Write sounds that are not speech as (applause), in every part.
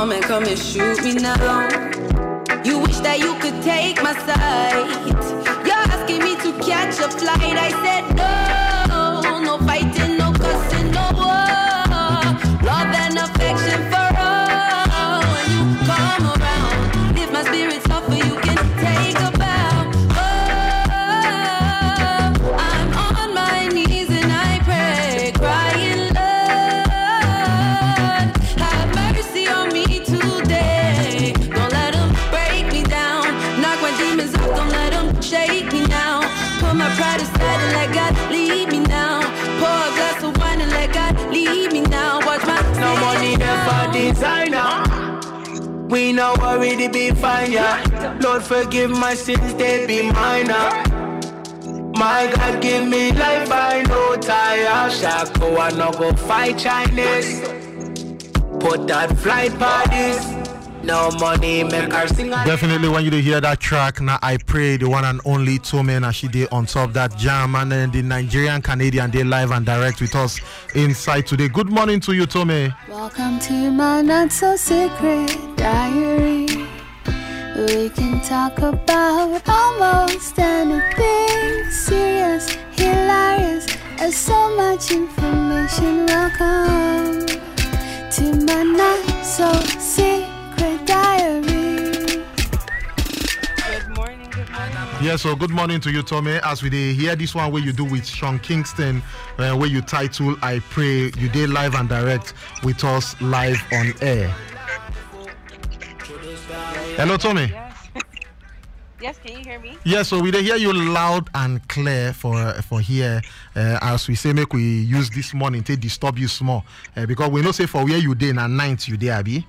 bomb and come and shoot me now. You wish that you could take my side. You're asking me to catch a flight. I said no, We no worry to be fine, yeah. Lord forgive my sins, they be minor. My God give me life, I know tire. Shako, I no go fight Chinese. Put that flight parties. No money, make her sing. Definitely, when you hear that track, now I pray the one and only Tome and she did on top that jam, and then the Nigerian Canadian they live and direct with us inside today. Good morning to you, Tome. Welcome to my not so secret diary. We can talk about almost anything serious, hilarious, and so much information. Welcome to my not so secret diary. Yeah, so good morning to you, Tommy. As we dey hear this one where you do with Sean Kingston, uh, where you title I Pray, you did live and direct with us live on air. Hello, Tommy. Yes. (laughs) yes, can you hear me? Yeah, so we dey hear you loud and clear for for here. Uh, as we say, make we use this morning to disturb you small uh, because we know say for where you dey na night you dey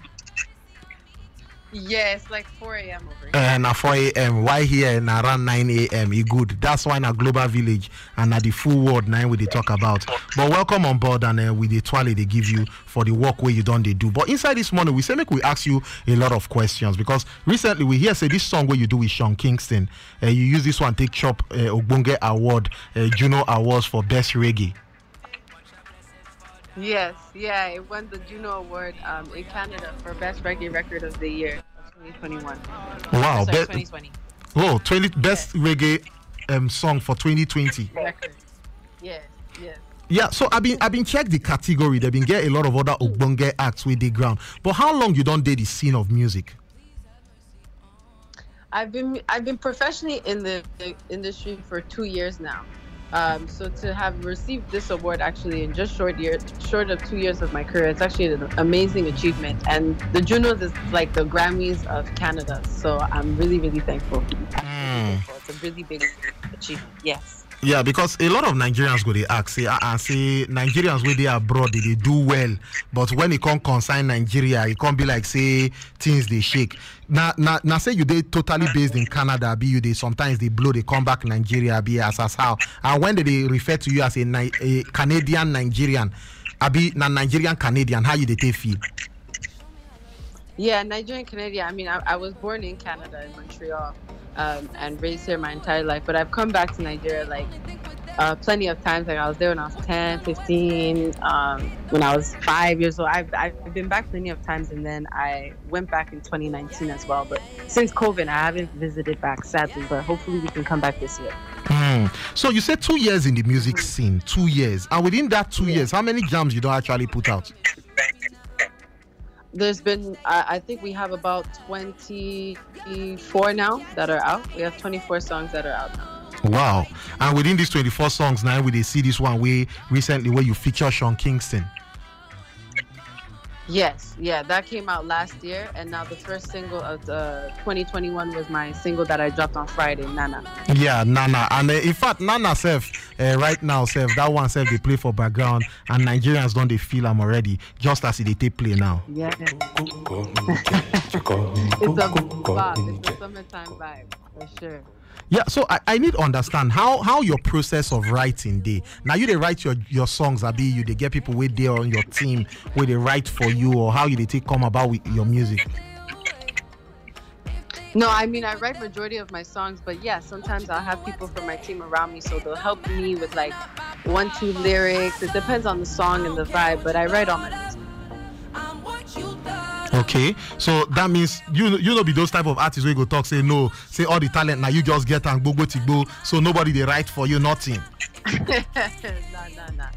abi. Yes, like 4 a.m. over here. Uh, na 4 a.m. Why here na around 9 a.m. E good. That's why na global village and na the full world na we dey talk about. But welcome on board and uh, with the twale they give you for the work where you done they do. But inside this morning we say make we ask you a lot of questions because recently we hear say this song where you do with Sean Kingston. Uh, you use this one take chop uh, Award, uh, Juno Awards for best reggae. Yes, yeah, it won the Juno Award um, in Canada for Best Reggae Record of the Year of 2021. Wow, Sorry, be- 2020 oh 20 best reggae um, song for 2020. record. Yes, yes. Yeah, so I've been I've been check the category. They've been get a lot of other Ogbonge acts with the ground. But how long you don't did the scene of music? I've been I've been professionally in the, the industry for two years now. Um, so to have received this award actually in just short year, short of two years of my career, it's actually an amazing achievement. And the Junos is like the Grammys of Canada. So I'm really really thankful. It's a really big achievement. Yes. Yeah, because a lot of Nigerians go they ask say ah ah, say Nigerians where they abroad they, they do well, but when it can't Nigeria, it can't be like say things they shake. Now, now, now say you they totally based in Canada, be you they sometimes they blow, they come back Nigeria, be as as how. And when they, they refer to you as a, Ni- a Canadian Nigerian, I be na Nigerian Canadian, how you they feel? Yeah, Nigerian Canadian. I mean, I, I was born in Canada in Montreal um, and raised here my entire life, but I've come back to Nigeria like uh, plenty of times. Like I was there when I was 10, 15, um, when I was five years old. I've, I've been back plenty of times, and then I went back in 2019 as well. But since COVID, I haven't visited back, sadly. But hopefully, we can come back this year. Hmm. So you said two years in the music scene, two years, and within that two years, how many jams you don't actually put out? There's been, I, I think we have about 24 now that are out. We have 24 songs that are out now. Wow! And within these twenty-four songs, now we they see this one way recently where you feature Sean Kingston. Yes, yeah, that came out last year, and now the first single of the 2021 was my single that I dropped on Friday, Nana. Yeah, Nana, and uh, in fact, Nana self uh, right now self that one self they play for background, and Nigerians don't they feel I'm already, just as they take play now. Yeah, (laughs) it's a vibe. It's a summertime vibe for sure. Yeah, so I, I need to understand how how your process of writing day. Now you they write your your songs, Abi, you they get people with there on your team where they write for you, or how you they take come about with your music. No, I mean I write majority of my songs, but yeah, sometimes I'll have people from my team around me, so they'll help me with like one, two lyrics. It depends on the song and the vibe, but I write all my. Okay, so that means you you know be those type of artists where you go talk say no, say all the talent now you just get and go go to go, so nobody they write for you nothing. (laughs) nah, nah, nah.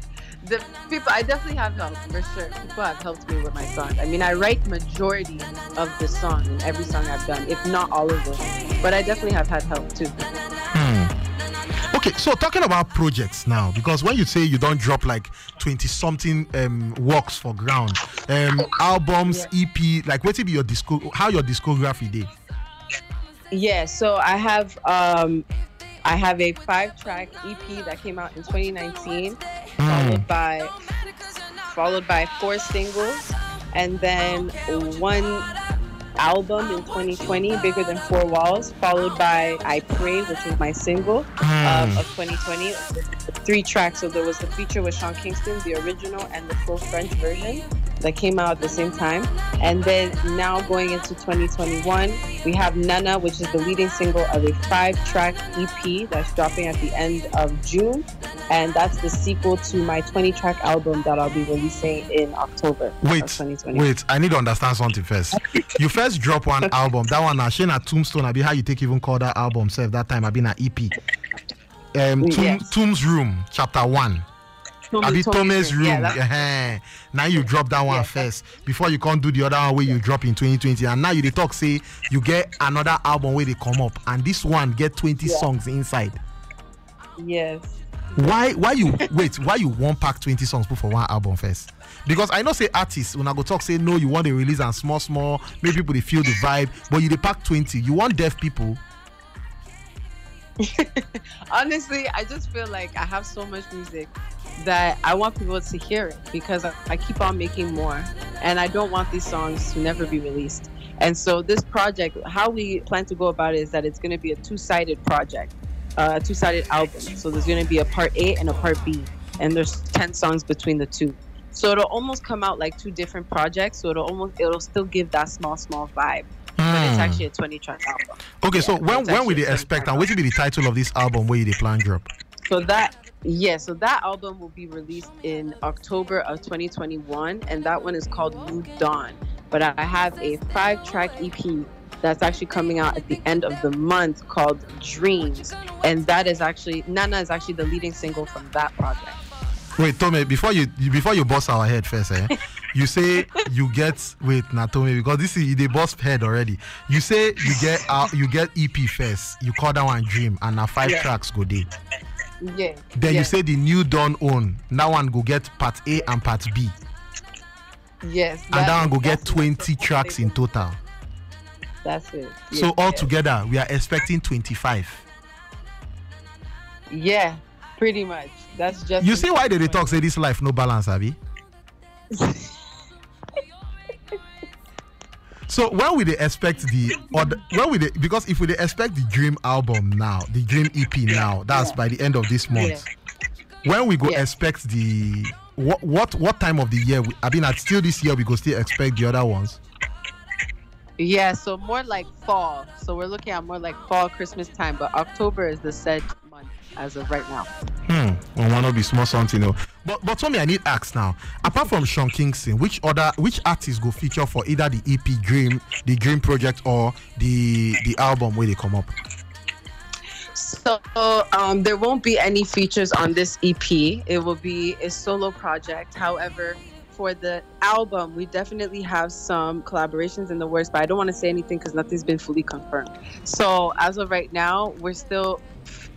The people, I definitely have help for sure. People have helped me with my songs. I mean, I write majority of the song in every song I've done, if not all of them. But I definitely have had help too. Okay, so talking about projects now, because when you say you don't drop like 20 something um, works for ground, um, albums, EP, like what be your disco, how your discography day? Yeah, so I have um I have a five track EP that came out in 2019, followed by followed by four singles, and then one album in 2020, Bigger Than Four Walls, followed by I Pray, which was my single um, of 2020. Three tracks. So there was the feature with Sean Kingston, the original, and the full French version that came out at the same time. And then now going into 2021, we have Nana, which is the leading single of a five track EP that's dropping at the end of June. And that's the sequel to my 20 track album that I'll be releasing in October. Wait, wait, I need to understand something first. you first drop one (laughs) album, that one, Ashina Tombstone, I be how you take even call that album, self that time, I been an EP. Um, Tomb, yes. Tome's Room, Chapter 1. Abi Tome's room. Yeah, now you drop that one yeah, first before you can't do the other one where you drop in 2020. And now you they talk say you get another album where they come up, and this one get 20 yeah. songs inside. Yes. Why why you wait? Why you won't pack 20 songs before for one album first? Because I know say artists when I go talk say no, you want to release and small small, maybe people they feel the vibe, but you they pack 20. You want deaf people (laughs) honestly i just feel like i have so much music that i want people to hear it because I, I keep on making more and i don't want these songs to never be released. And so this project how we plan to go about it is that it's going to be a two-sided project uh, a two-sided album. So there's going to be a part a and a part b and there's 10 songs between the two. So it'll almost come out like two different projects so it'll almost it'll still give that small small vibe it's Hmm. actually a 20 track album Okay, so Yeah, when it's when we actually they expect and what will be the title of this album where you they plan drop? So that yeah, so that album will be released in October of 2021, and that one is called New Dawn. But I have a five-track EP that's actually coming out at the end of the month called Dreams, and that is actually Nana is actually the leading single from that project. Wait, Tommy, before you you- before you bust our head first, eh? (laughs) you say you get wait, nah, Tommy, because this is the boss head already. You say you get uh, you get EP first. You call that one Dream, and now five Yeah. tracks go there. Yeah. Then yeah. you say the new Dawn own. That one go get part A and part B, yes, and that one go get twenty tracks in total. That's it. So Yeah, altogether, we are expecting twenty-five. yeah, pretty much. That's just You see why they, they talk say this life no balance, Abby? (laughs) So when we they expect the or the, when we they, because if we they expect the Dream album now, the Dream EP now, that's by the end of this month. When we go Yeah. expect the what what what time of the year? We, I mean, at still this year we go still expect the other ones. Yeah, so more like fall. So we're looking at more like fall, Christmas time, but October is the said month as of right now. Hmm. Well, one of be small something, you know. But but me, I need ask now. Apart from Sean Kingston, which other which artists go feature for either the EP Dream, the Dream project, or the the album where they come up? So um, there won't be any features on this EP. It will be a solo project. However, for the album, we definitely have some collaborations in the works, but I don't want to say anything because nothing's been fully confirmed. So as of right now, we're still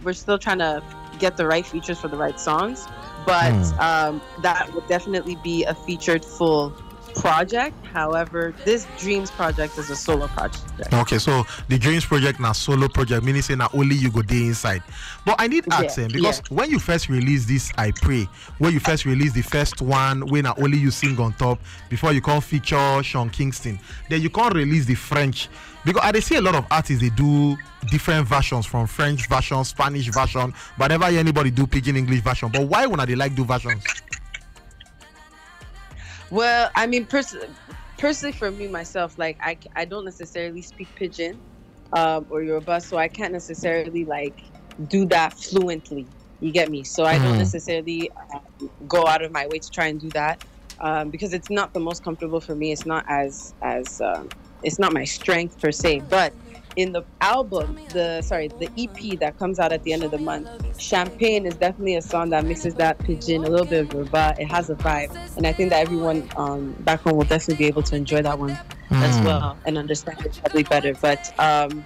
we're still trying to get the right features for the right songs. But Hmm. um, that would definitely be a featured full project. However, this Dreams project is a solo project. Okay, so the Dreams project now solo project, meaning say now only you go there inside. But I need Yeah, them because when you first release this, I pray, when you first release the first one, when only you sing on top before you can't feature Sean Kingston, then you can't release the French. Because I see a lot of artists they do different versions from French version, Spanish version, but never hear anybody do pidgin English version. But why would they like do versions? Well, I mean, pers- personally, for me myself, like I, I don't necessarily speak pidgin um, or Yoruba, so I can't necessarily like do that fluently. You get me? So I don't necessarily uh, go out of my way to try and do that. um, because it's not the most comfortable for me. It's not as as um, it's not my strength per se, but in the album, the sorry, the EP that comes out at the end of the month, Champagne is definitely a song that mixes that pidgin, a little bit of Yoruba. It has a vibe, and I think that everyone um, back home will definitely be able to enjoy that one as Mm. well and understand it probably better. But um,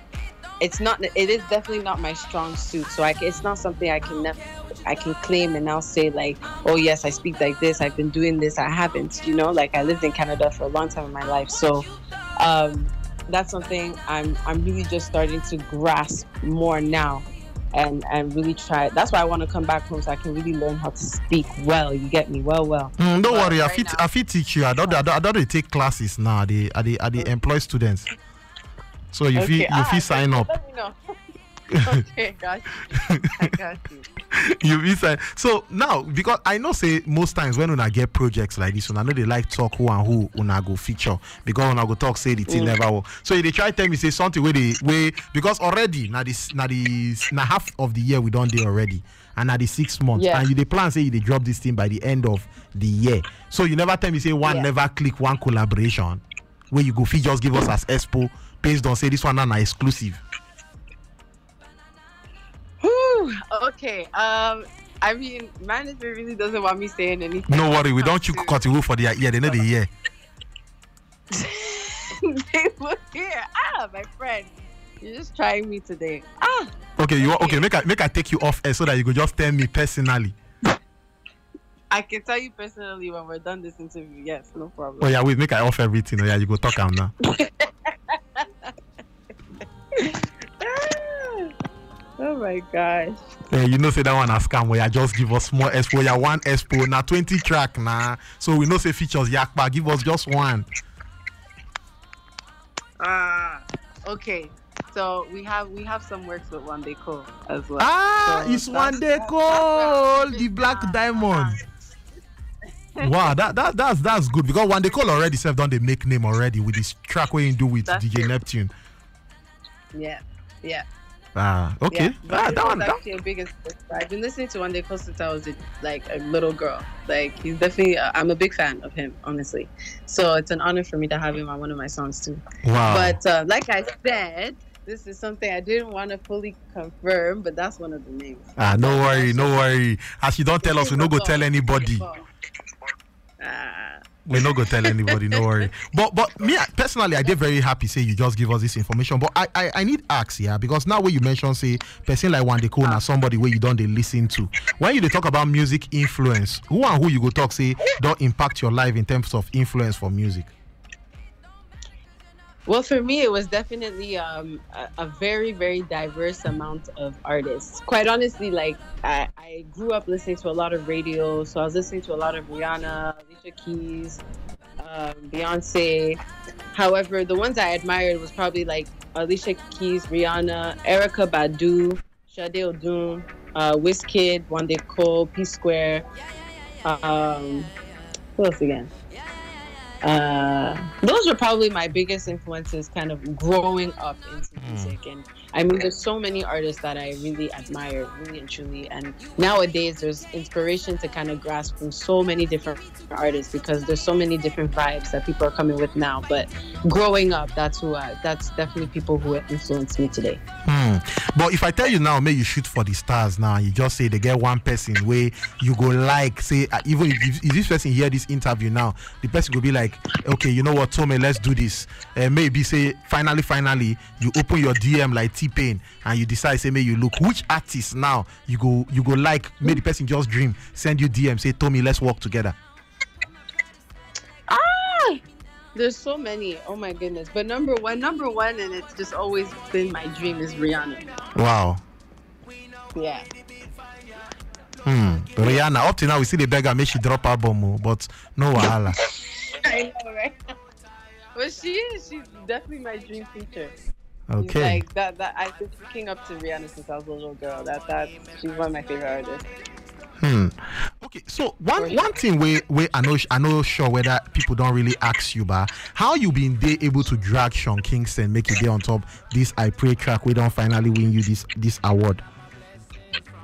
it's not. It is definitely not my strong suit. So I, it's not something I can never. I can claim and now say like, oh yes, I speak like this. I've been doing this. I haven't. You know, like I lived in Canada for a long time in my life. So um, that's something I'm I'm really just starting to grasp more now. And, and really try. That's why I want to come back home so I can really learn how to speak well. You get me? Well, well. Mm, don't But worry, I right fit now- I fit teach you. I don't I don't, I don't dey take classes now. I dey I dey I dey employ students. So you feel you ah, feel sign up. Know. okay, got you. I got you. (laughs) you be say so now because i know say most times when una get projects like this una no dey like talk who and who una go feature because una go talk say the thing mm. never work so they try tell me say something where dey wey because already na the na the na half of the year we done dey already and na the six months Yeah. and you dey plan say you dey drop this thing by the end of the year so you never tell me say one Yeah. never click one collaboration where you go fit just give us as expo based on say this one na na exclusive. Whew, okay. Um, I mean, management really doesn't want me saying anything. no worry we Come don chook to- cotton wool for their ear they know the hear. (laughs) they will hear. Ah, my friend, you're just trying me today. Ah, Okay, you Okay. okay? Make I make I take you off air so that you could just tell me personally. I can tell you personally when we're done this interview. Yes, no problem. Oh yeah, wait, make I off everything. Oh yeah, you go talk out now. (laughs) my gosh. You know say that one a scam. Where you just give us small expo. Yeah, one expo. Now twenty track nah. So we know say features yakpa. Give us just one. Ah, okay. So we have we have some works with Wande Coal as well. Ah, So it's one that's- day (laughs) call the black diamond. wow, that, that that's that's good because call already self done the make name already with this track where you do with That's DJ. Neptune. Yeah, yeah. Ah, okay. Yeah, ah, that one. That, a big. I've been listening to One Day Close since I was a, like a little girl. Like he's definitely, uh, I'm a big fan of him, honestly. So it's an honor for me to have him on one of my songs too. wow. But uh, like I said, this is something I didn't want to fully confirm, but that's one of the names. ah, no worry, no worry. As you don't tell us, we no go tell anybody. Ah, we no go tell anybody no worry. But but me personally i dey very happy say you just give us this information. But i i, I need ask yeah because now when you mention say person like Wande Coal na somebody where you don't lis ten to. When you dey talk about music influence who and who you go talk say don't impact your life in terms of influence for music Well, for me, it was definitely um, a, a very, very diverse amount of artists. Quite honestly, like I, I grew up listening to a lot of radio, so I was listening to a lot of Rihanna, Alicia Keys, um, Beyonce. However, the ones I admired was probably like Alicia Keys, Rihanna, Erykah Badu, Sade Adu, uh, Wizkid, Wande Coal, P Square. Um, who else again? Uh, those were probably my biggest influences kind of growing up into music. And i mean there's so many artists that i really admire really and truly. And nowadays there's inspiration to kind of grasp from so many different artists because there's so many different vibes that people are coming with now. But growing up that's who I, that's definitely people who influenced me today. Hmm. But if I tell you now, may you shoot for the stars now, you just say they get one person where you go like, say, uh, even if, if this person hear this interview now, the person will be like, okay, you know what, Tome, let's do this. Uh, maybe say, finally, finally, you open your DM like T Pain and you decide, say, may you look which artist now you go, you go like, may the person just dream, send you DM, say, Tommy, let's work together. ah there's so many oh my goodness but number one number one and it's just always been my dream is rihanna Wow. yeah Hmm. Rihanna, up to now, we see the beggar, make she drop album, oh, but no wahala. I know, right? but she is. She's definitely my dream feature. She's Okay. Like that. That I've been looking up to Rihanna since I was a little girl. That that she's one of my favorite artists. Hmm. Okay, so one one thing where where I know I know sure whether people don't really ask you, but how you been there able to drag Sean Kingston make it there on top this I pray track we don't finally win you this this award.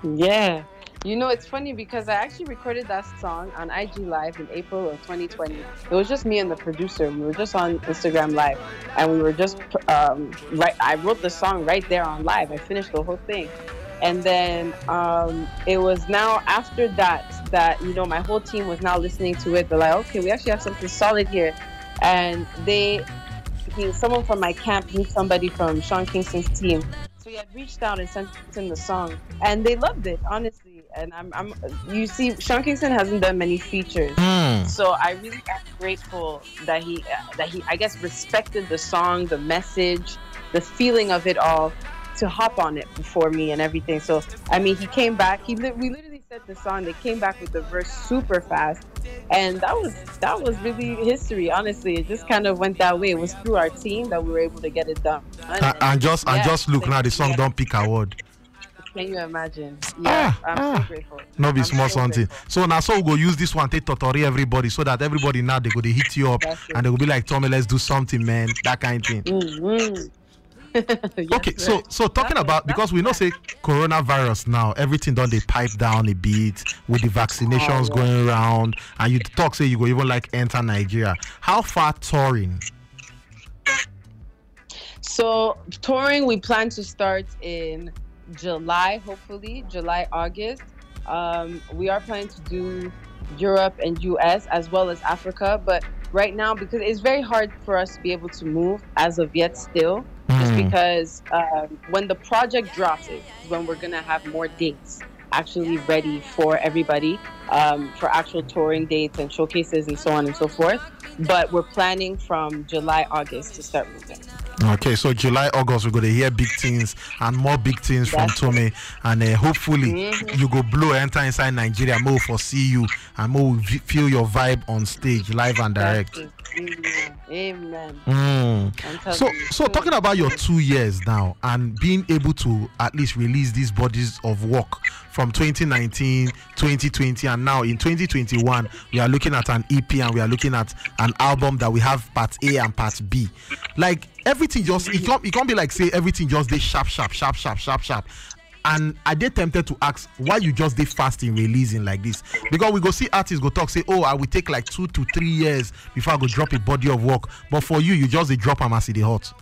Yeah. You know, it's funny because I actually recorded that song on IG Live in April of 2020. It was just me and the producer. We were just on Instagram Live, and we were just um, right. I wrote the song right there on live. I finished the whole thing, and then um, it was now after that that you know my whole team was now listening to it. They're like, okay, we actually have something solid here, and they, someone from my camp knew somebody from Sean Kingston's team. So he had reached out and sent him the song, and they loved it, honestly and I'm, I'm you see Sean Kingston hasn't done many features. Mm. so I really am grateful that he that he I guess respected the song the message the feeling of it all to hop on it before me and everything. So I mean he came back he li- we literally said the song they came back with the verse super fast. And that was that was really history honestly. It just kind of went that way. It was through our team that we were able to get it done. And, and just and Yeah, just look now the song don't pick award can you imagine? Yeah Ah, I'm ah. so grateful. No be small so something. so now so we go use this one take totori everybody so that everybody now they go they hit you up and they will be like tommy let's do something man that kind of thing (laughs) Mhm. Yes, okay so right. so talking That about because we know say coronavirus now everything done they pipe down a bit with the vaccinations Oh, yeah. going around and you talk say you go even like enter nigeria. How far touring? So touring, we plan to start in July, hopefully July, August. Um, we are planning to do Europe and US as well as Africa, but right now because it's very hard for us to be able to move as of yet still, just Hmm. because um, when the project drops is when we're gonna have more dates actually ready for everybody um, for actual touring dates and showcases and so on and so forth. But we're planning from July, August to start moving. Okay, so July, August, we're going to hear big things and more big things from Tommy. And uh, hopefully, Mhm. you go blow, enter inside Nigeria, more for see you, and more feel your vibe on stage, live and direct. Amen. Amen. Mm. So, so talking about your two years now and being able to at least release these bodies of work from 2019, 2020, and now in 2021, we are looking at an EP and we are looking at an album that we have part A and part B. Like everything just it can't, it can't be like say everything just they sharp, sharp, sharp, sharp, sharp, sharp. And I did tempted to ask why you just did fast in releasing like this because we go see artists go talk say oh I will take like two to three years before I go drop a body of work but for you you just they drop am as e dey hot.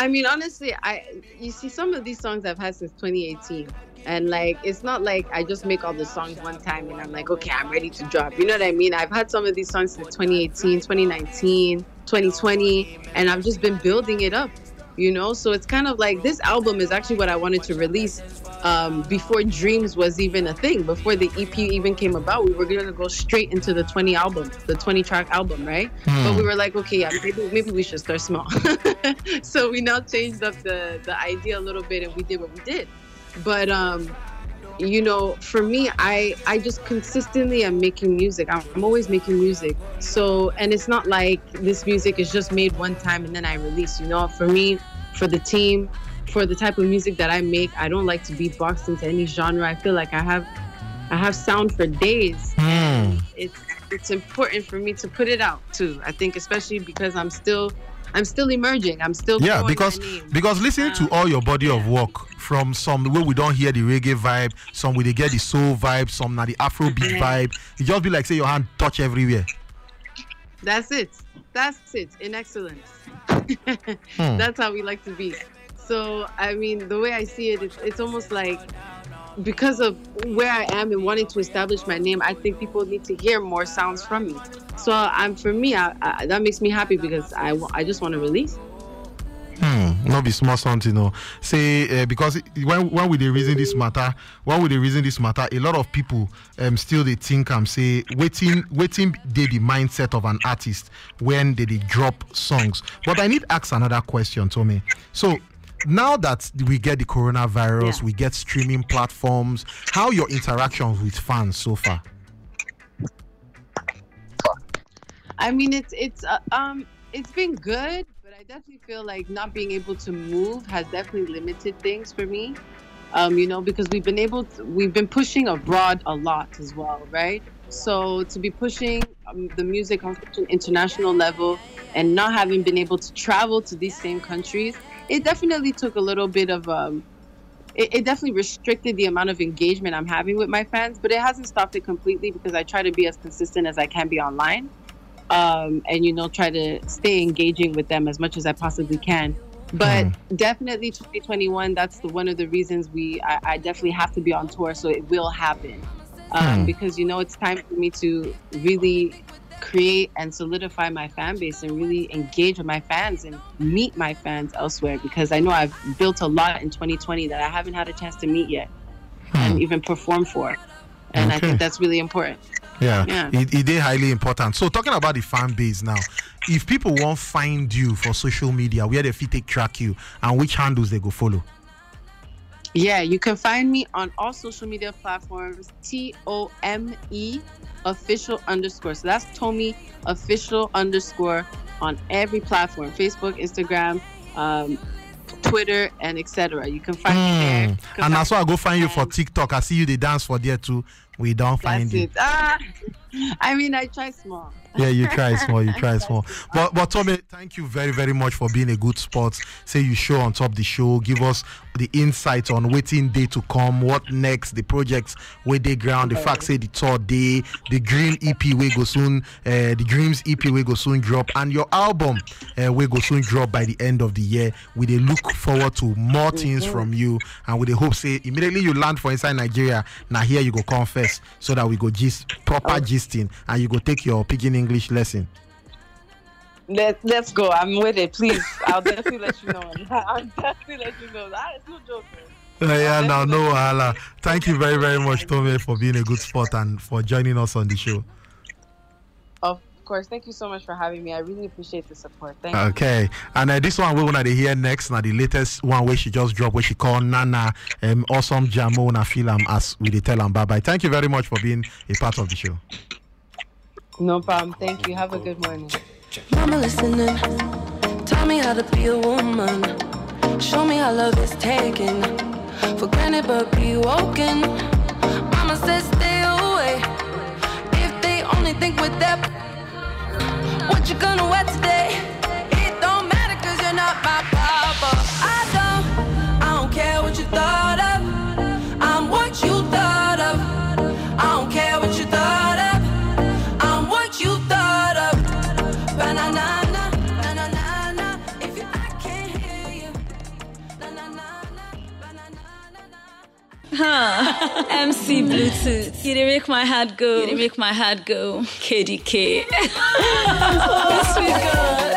I mean, honestly, I you see some of these songs I've had since 2018, and like it's not like I just make all the songs one time and I'm like, okay, I'm ready to drop. You know what I mean? I've had some of these songs since 2018, 2019, 2020, and I've just been building it up. You know, so it's kind of like this album is actually what I wanted to release um, before Dreams was even a thing. Before the EP even came about, we were gonna go straight into the 20 album, the 20 track album, right? But we were like, okay, yeah, maybe, maybe we should start small. (laughs) so we now changed up the the idea a little bit, and we did what we did. But um, you know, for me, I I just consistently am making music. I'm, I'm always making music. So, and it's not like this music is just made one time and then I release. You know, for me, for the team, for the type of music that I make, I don't like to be boxed into any genre. I feel like I have I have sound for days. Hmm. It's it's important for me to put it out too. I think especially because I'm still I'm still emerging. I'm still yeah because because listening to Um, all your body of work from some where we don't hear the reggae vibe some we they get the soul vibe some na the afrobeat vibe it just be like say your hand touch everywhere That's it. That's it. In excellence. (laughs) Hmm. That's how we like to be. So, I mean, the way I see it, it's, it's almost like because of where I am and wanting to establish my name, I think people need to hear more sounds from me. So, I'm for me, I, I, that makes me happy because I, I just want to release. Hmm, not be small something, no. Say uh, because when when we dey reason this matter, when we dey reason this matter, a lot of people um still they think I'm say waiting waiting dey the mindset of an artist when they dey drop songs. But I need ask another question, Tommy. So now that we get the coronavirus, Yeah. we get streaming platforms. How your interactions with fans so far? I mean, it's it's uh, um it's been good, but I definitely feel like not being able to move has definitely limited things for me. Um, you know, because we've been able to, we've been pushing abroad a lot as well, right? So to be pushing um, the music on such an international level and not having been able to travel to these same countries, it definitely took a little bit of um, it, it definitely restricted the amount of engagement I'm having with my fans, but it hasn't stopped it completely because I try to be as consistent as I can be online. Um, and you know, try to stay engaging with them as much as I possibly can. But definitely 2021, that's the one of the reasons we I, I definitely have to be on tour, so it will happen. Um, Hmm. because you know it's time for me to really create and solidify my fan base and really engage with my fans and meet my fans elsewhere because I know I've built a lot in 2020 that I haven't had a chance to meet yet and even perform for. And I think that's really important. Yeah, Yeah. It, it is highly important. So talking about the fan base now, if people won't find you for social media, where they fit take track you and which handles they go follow. Yeah, you can find me on all social media platforms. T O M E official underscore. So that's Tommy official underscore on every platform: Facebook, Instagram, um, Twitter, and etc. You can find me there. You Hmm. can And that's why I go find you for TikTok. I see you they dance for there too. We don't find That's you. Ah, I mean, I try small. Yeah, you try small, you (laughs) try small. But but Tommy, thank you very, very much for being a good sport. Say you show on top the show, give us the insight on waiting day to come, what next, the projects where they ground, the fact say the tour day, the green EP we go soon, uh, the dreams EP we go soon drop, and your album uh, we go soon drop by the end of the year. We they look forward to more things from you, and with the hope say immediately you land for inside Nigeria, now here you go so that we go gist proper gisting and you go take your pidgin English lesson. Let, let's go. I'm with it. Please, I'll definitely let you know. (laughs) I'll definitely let you know. That is no joke. Uh, yeah, now no wahala. Thank you very, very much, Tommy, for being a good sport and for joining us on the show. Of course. Thank you so much for having me. I really appreciate the support. Thank you. Okay, and uh, this one we wanna dey hear next. Now the latest one where she just dropped, where she called Nana, um, awesome jamo na feel am as we dey tell am bye bye. Thank you very much for being a part of the show. No problem. Thank you. Have a good morning. Mama listening, tell me how to be a woman. Show me how love is taken for granted, but be woken. Mama says stay away. If they only think with that, what you gonna wear today? (laughs) MC Bluetooth. You didn't make my heart go. You didn't make my heart go. KDK. yes, we go.